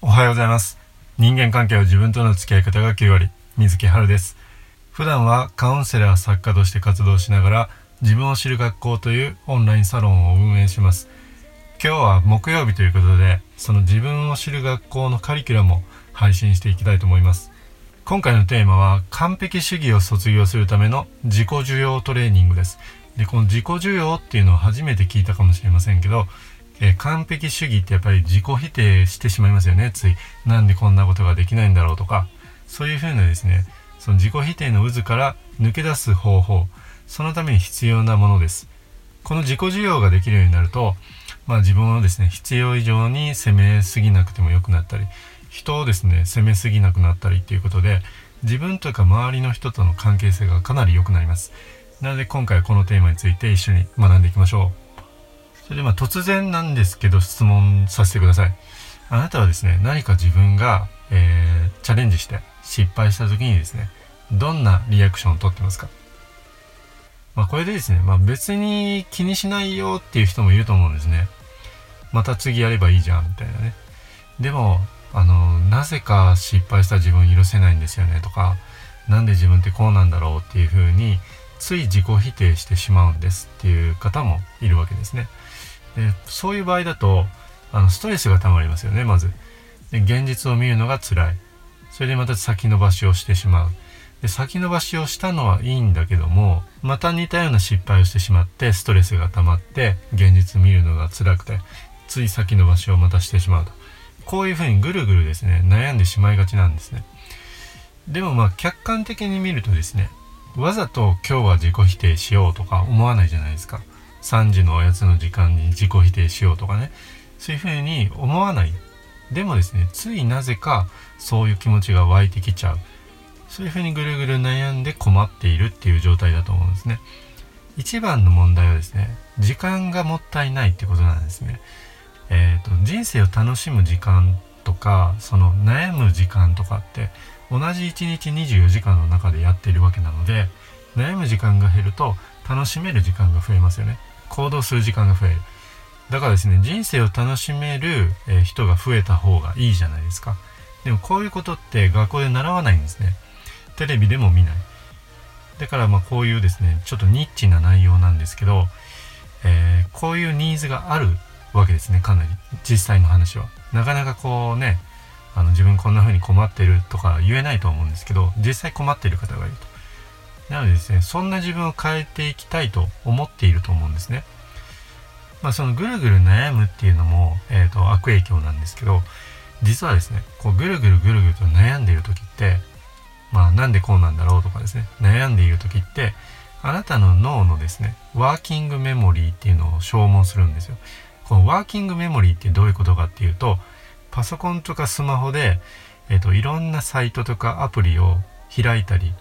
おはようございます。人間関係は自分との付き合い方が9割。水木春です。普段はカウンセラー作家として活動しながら自分を知る学校というオンラインサロンを運営します。今日は木曜日ということでその自分を知る学校のカリキュラムを配信していきたいと思います。今回のテーマは完璧主義を卒業するための自己需要トレーニングです。でこの自己需要っていうのを初めて聞いたかもしれませんけどえー、完璧主義ってやっぱり自己否定してしまいますよね。ついなんでこんなことができないんだろうとか。そういうふうなですねその自己否定の渦から抜け出す方法。そのために必要なものです。この自己需要ができるようになると、まあ、自分をですね必要以上に責めすぎなくてもよくなったり人をですね責めすぎなくなったりっていうことで自分とか周りの人との関係性がかなり良くなります。なので今回はこのテーマについて一緒に学んでいきましょう。それでまあ突然なんですけど質問させてください。あなたはですね、何か自分が、えー、チャレンジして失敗した時にですね、どんなリアクションをとってますか？まあこれでですね、まあ別に気にしないよっていう人もいると思うんですね。また次やればいいじゃんみたいなね。でも、あの、なぜか失敗した自分許せないんですよねとか、なんで自分ってこうなんだろうっていうふうに、つい自己否定してしまうんですっていう方もいるわけですね。でそういう場合だとあのストレスが溜まりますよねまず。で現実を見るのが辛い。それでまた先延ばしをしてしまう。で先延ばしをしたのはいいんだけどもまた似たような失敗をしてしまってストレスが溜まって現実見るのが辛くてつい先延ばしをまたしてしまうと。こういうふうにぐるぐるですね悩んでしまいがちなんですね。でもまあ客観的に見るとですねわざと今日は自己否定しようとか思わないじゃないですか。3時のおやつの時間に自己否定しようとかね。そういうふうに思わない。でもですねついなぜかそういう気持ちが湧いてきちゃう。そういうふうにぐるぐる悩んで困っているっていう状態だと思うんですね。一番の問題はですね時間がもったいないってことなんですね。えーと、人生を楽しむ時間とかその悩む時間とかって同じ1日24時間の中でやっているわけなので悩む時間が減ると楽しめる時間が増えますよね。行動する時間が増える。だからですね人生を楽しめる、人が増えた方がいいじゃないですか。でもこういうことって学校で習わないんですね。テレビでも見ない。だからまあこういうですねちょっとニッチな内容なんですけど、えー、こういうニーズがあるわけですねかなり。実際の話は。なかなかこうね自分こんな風に困ってるとか言えないと思うんですけど実際困ってる方がいるとなのでですね、そんな自分を変えていきたいと思っていると思うんですね。まあ、そのぐるぐる悩むっていうのも、えっ、ー、と、悪影響なんですけど、実はですね、こうぐるぐるぐるぐると悩んでいる時って、まあ、なんでこうなんだろうとかですね、悩んでいる時って、あなたの脳のですね、ワーキングメモリーっていうのを消耗するんですよ。このワーキングメモリーってどういうことかっていうと、パソコンとかスマホで、えっ、と、いろんなサイトとかアプリを開いたり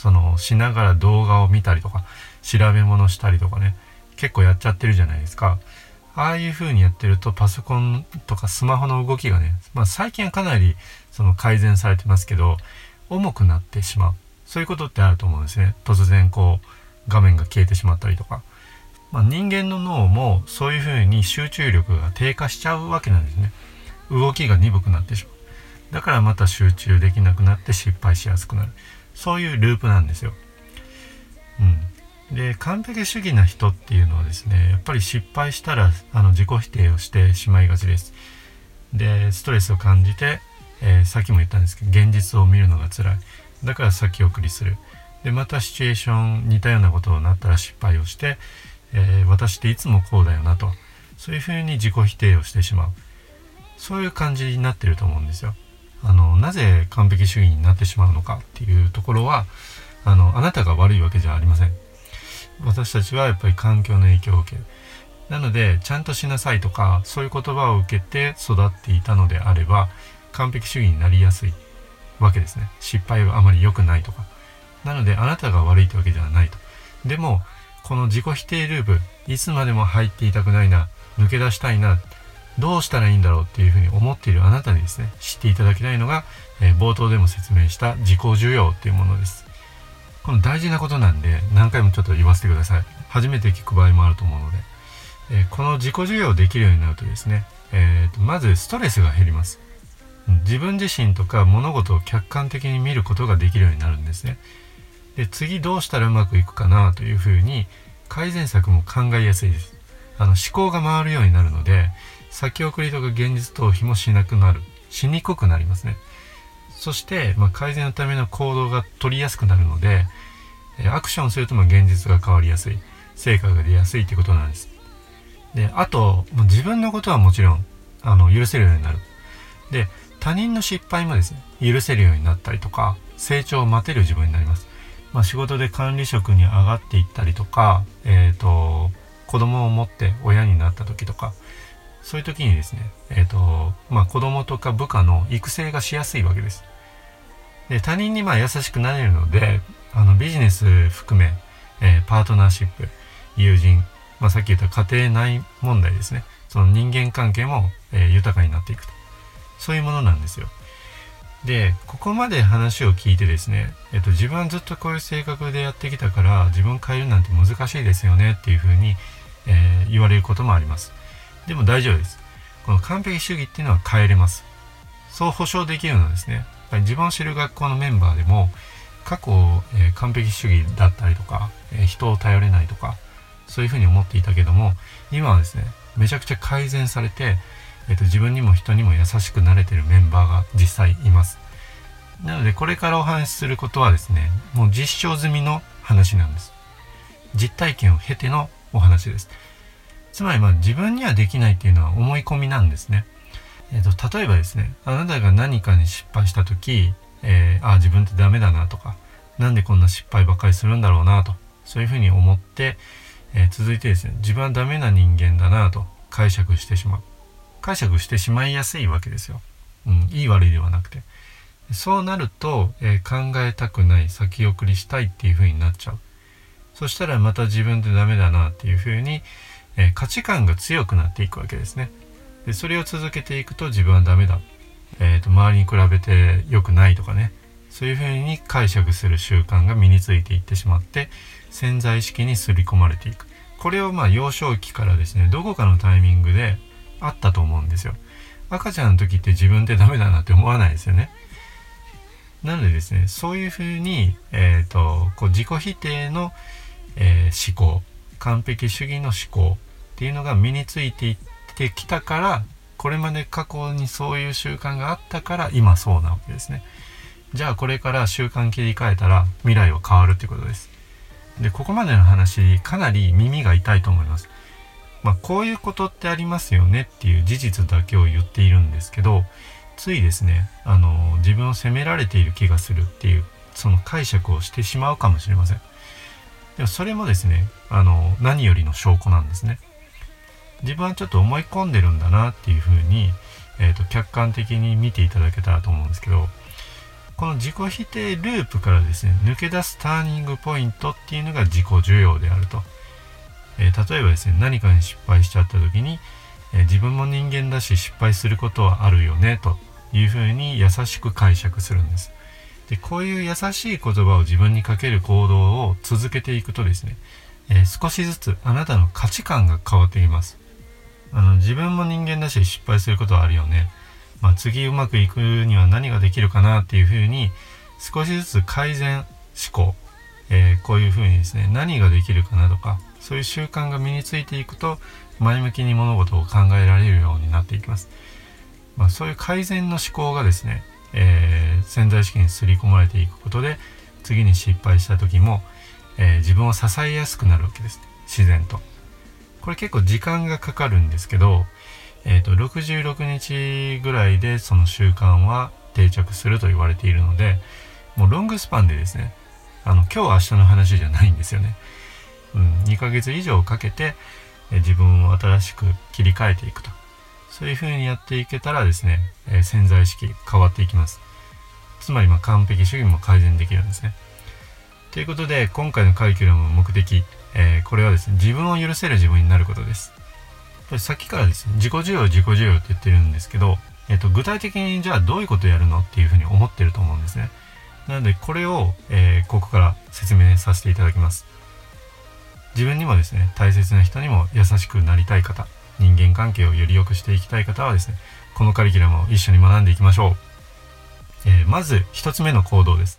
そのしながら動画を見たりとか調べ物したりとかね結構やっちゃってるじゃないですか。ああいう風にやってるとパソコンとかスマホの動きがね、まあ、最近はかなりその改善されてますけど重くなってしまう。そういうことってあると思うんですね。突然こう画面が消えてしまったりとか、まあ、人間の脳もそういう風に集中力が低下しちゃうわけなんですね。動きが鈍くなってしまう。だからまた集中できなくなって失敗しやすくなる。そういうループなんですよ。うん、で完璧主義な人っていうのはですねやっぱり失敗したらあの自己否定をしてしまいがちです。でストレスを感じて、えー、さっきも言ったんですけど現実を見るのが辛い。だから先送りする。でまたシチュエーション似たようなことになったら失敗をして、えー、私っていつもこうだよなと。そういうふうに自己否定をしてしまう。そういう感じになってると思うんですよ。あのなぜ完璧主義になってしまうのかっていうところはあのあなたが悪いわけじゃありません。私たちはやっぱり環境の影響を受ける。なのでちゃんとしなさいとかそういう言葉を受けて育っていたのであれば完璧主義になりやすいわけですね。失敗はあまり良くないとか。なのであなたが悪いってわけではないと。でもこの自己否定ループいつまでも入っていたくないな抜け出したいなどうしたらいいんだろうっていうふうに思っているあなたにですね、知っていただきたいのが、えー、冒頭でも説明した自己需要っていうものです。この大事なことなんで何回もちょっと言わせてください。初めて聞く場合もあると思うので。えー、この自己需要できるようになるとですね、えーと、まずストレスが減ります。自分自身とか物事を客観的に見ることができるようになるんですね。で次どうしたらうまくいくかなというふうに改善策も考えやすいです。あの思考が回るようになるので先送りとか現実逃避もしなくなるしにくくなりますね。そして、まあ、改善のための行動が取りやすくなるのでアクションするとま現実が変わりやすい成果が出やすいってことなんです。であと自分のことはもちろんあの許せるようになる。で他人の失敗もですね許せるようになったりとか成長を待てる自分になります。まあ、仕事で管理職に上がっていったりとか、えっ、ー、と子供を持って親になった時とかそういう時にですね、えっ、ー、とまあ、子供とか部下の育成がしやすいわけです。で他人にまあ優しくなれるのであのビジネス含め、えー、パートナーシップ友人、まあ、さっき言った家庭内問題ですね。その人間関係も、えー、豊かになっていくと。そういうものなんですよ。でここまで話を聞いてですね、えっと、自分はずっとこういう性格でやってきたから自分変えるなんて難しいですよねっていうふうに、えー、言われることもあります。でも大丈夫です。この完璧主義っていうのは変えれます。そう保証できるのはですねやっぱり自分を知る学校のメンバーでも過去、えー、完璧主義だったりとか、えー、人を頼れないとかそういうふうに思っていたけども今はですねめちゃくちゃ改善されて、えーと、自分にも人にも優しくなれてるメンバーが実際います。なのでこれからお話しすることはですねもう実証済みの話なんです。実体験を経てのお話です。つまりまあ自分にはできないっていうのは思い込みなんですね。えーと例えばですねあなたが何かに失敗した時えー、ああ自分ってダメだなとかなんでこんな失敗ばっかりするんだろうなとそういうふうに思って、えー、続いてですね自分はダメな人間だなと解釈してしまう。解釈してしまいやすいわけですよ、うん、いい悪いではなくて。そうなると、えー、考えたくない先送りしたいっていうふうになっちゃう。そしたらまた自分ってダメだなっていうふうに、え価値観が強くなっていくわけですね。でそれを続けていくと自分はダメだ。えーと、周りに比べて良くないとかね。そういうふうに解釈する習慣が身についていってしまって潜在意識に刷り込まれていく。これをまあ幼少期からですねどこかのタイミングであったと思うんですよ。赤ちゃんの時って自分ってダメだなって思わないですよね。なのでですねそういうふうに、えーと、こう自己否定の、えー、思考完璧主義の思考っていうのが身についていってきたからこれまで過去にそういう習慣があったから今そうなわけですね。じゃあこれから習慣切り替えたら未来は変わるってことです。でここまでの話かなり耳が痛いと思います。まあこういうことってありますよねっていう事実だけを言っているんですけどついですねあの自分を責められている気がするっていうその解釈をしてしまうかもしれません。でもそれもですねあの何よりの証拠なんですね。自分はちょっと思い込んでるんだなっていうふうに、えーと、客観的に見ていただけたらと思うんですけどこの自己否定ループからですね抜け出すターニングポイントっていうのが自己需要であると、えー、例えばですね何かに失敗しちゃった時に、えー、自分も人間だし失敗することはあるよねというふうに優しく解釈するんです。でこういう優しい言葉を自分にかける行動を続けていくとですね、えー、少しずつあなたの価値観が変わっています。あの自分も人間だし失敗することはあるよね。まあ、次うまくいくには何ができるかなっていうふうに少しずつ改善思考、えー、こういうふうにですね何ができるかなとかそういう習慣が身についていくと前向きに物事を考えられるようになっていきます。まあ、そういう改善の思考がですね、えー、潜在意識に刷り込まれていくことで次に失敗した時も、えー、自分を支えやすくなるわけです、自然と。これ結構時間がかかるんですけど、えっ、ー、と、66日ぐらいでその習慣は定着すると言われているので、もうロングスパンでですね、あの、今日明日の話じゃないんですよね。うん、2ヶ月以上かけて、え自分を新しく切り替えていくと。そういう風にやっていけたらですね、え潜在意識変わっていきます。つまり、ま完璧主義も改善できるんですね。ということで、今回のカリキュラムの目的、えー、これはですね、自分を許せる自分になることです。さっきからですね、自己需要、自己需要って言ってるんですけど、えっ、ー、と、具体的にじゃあどういうことやるのっていうふうに思ってると思うんですね。なので、これを、えー、ここから説明させていただきます。自分にもですね、大切な人にも優しくなりたい方、人間関係をより良くしていきたい方はですね、このカリキュラムを一緒に学んでいきましょう。えー、まず1つ目の行動です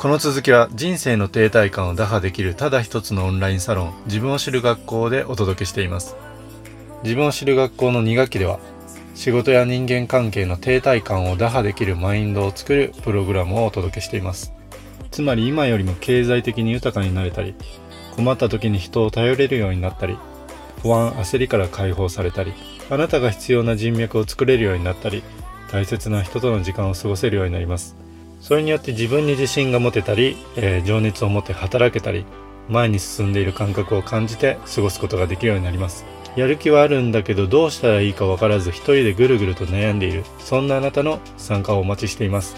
この続きは人生の停滞感を打破できるただ一つのオンラインサロン自分を知る学校でお届けしています。自分を知る学校の2学期では仕事や人間関係の停滞感を打破できるマインドを作るプログラムをお届けしています。つまり今よりも経済的に豊かになれたり困った時に人を頼れるようになったり不安焦りから解放されたりあなたが必要な人脈を作れるようになったり大切な人との時間を過ごせるようになります。それによって自分に自信が持てたり、えー、情熱を持って働けたり前に進んでいる感覚を感じて過ごすことができるようになります。やる気はあるんだけどどうしたらいいかわからず一人でぐるぐると悩んでいる。そんなあなたの参加をお待ちしています。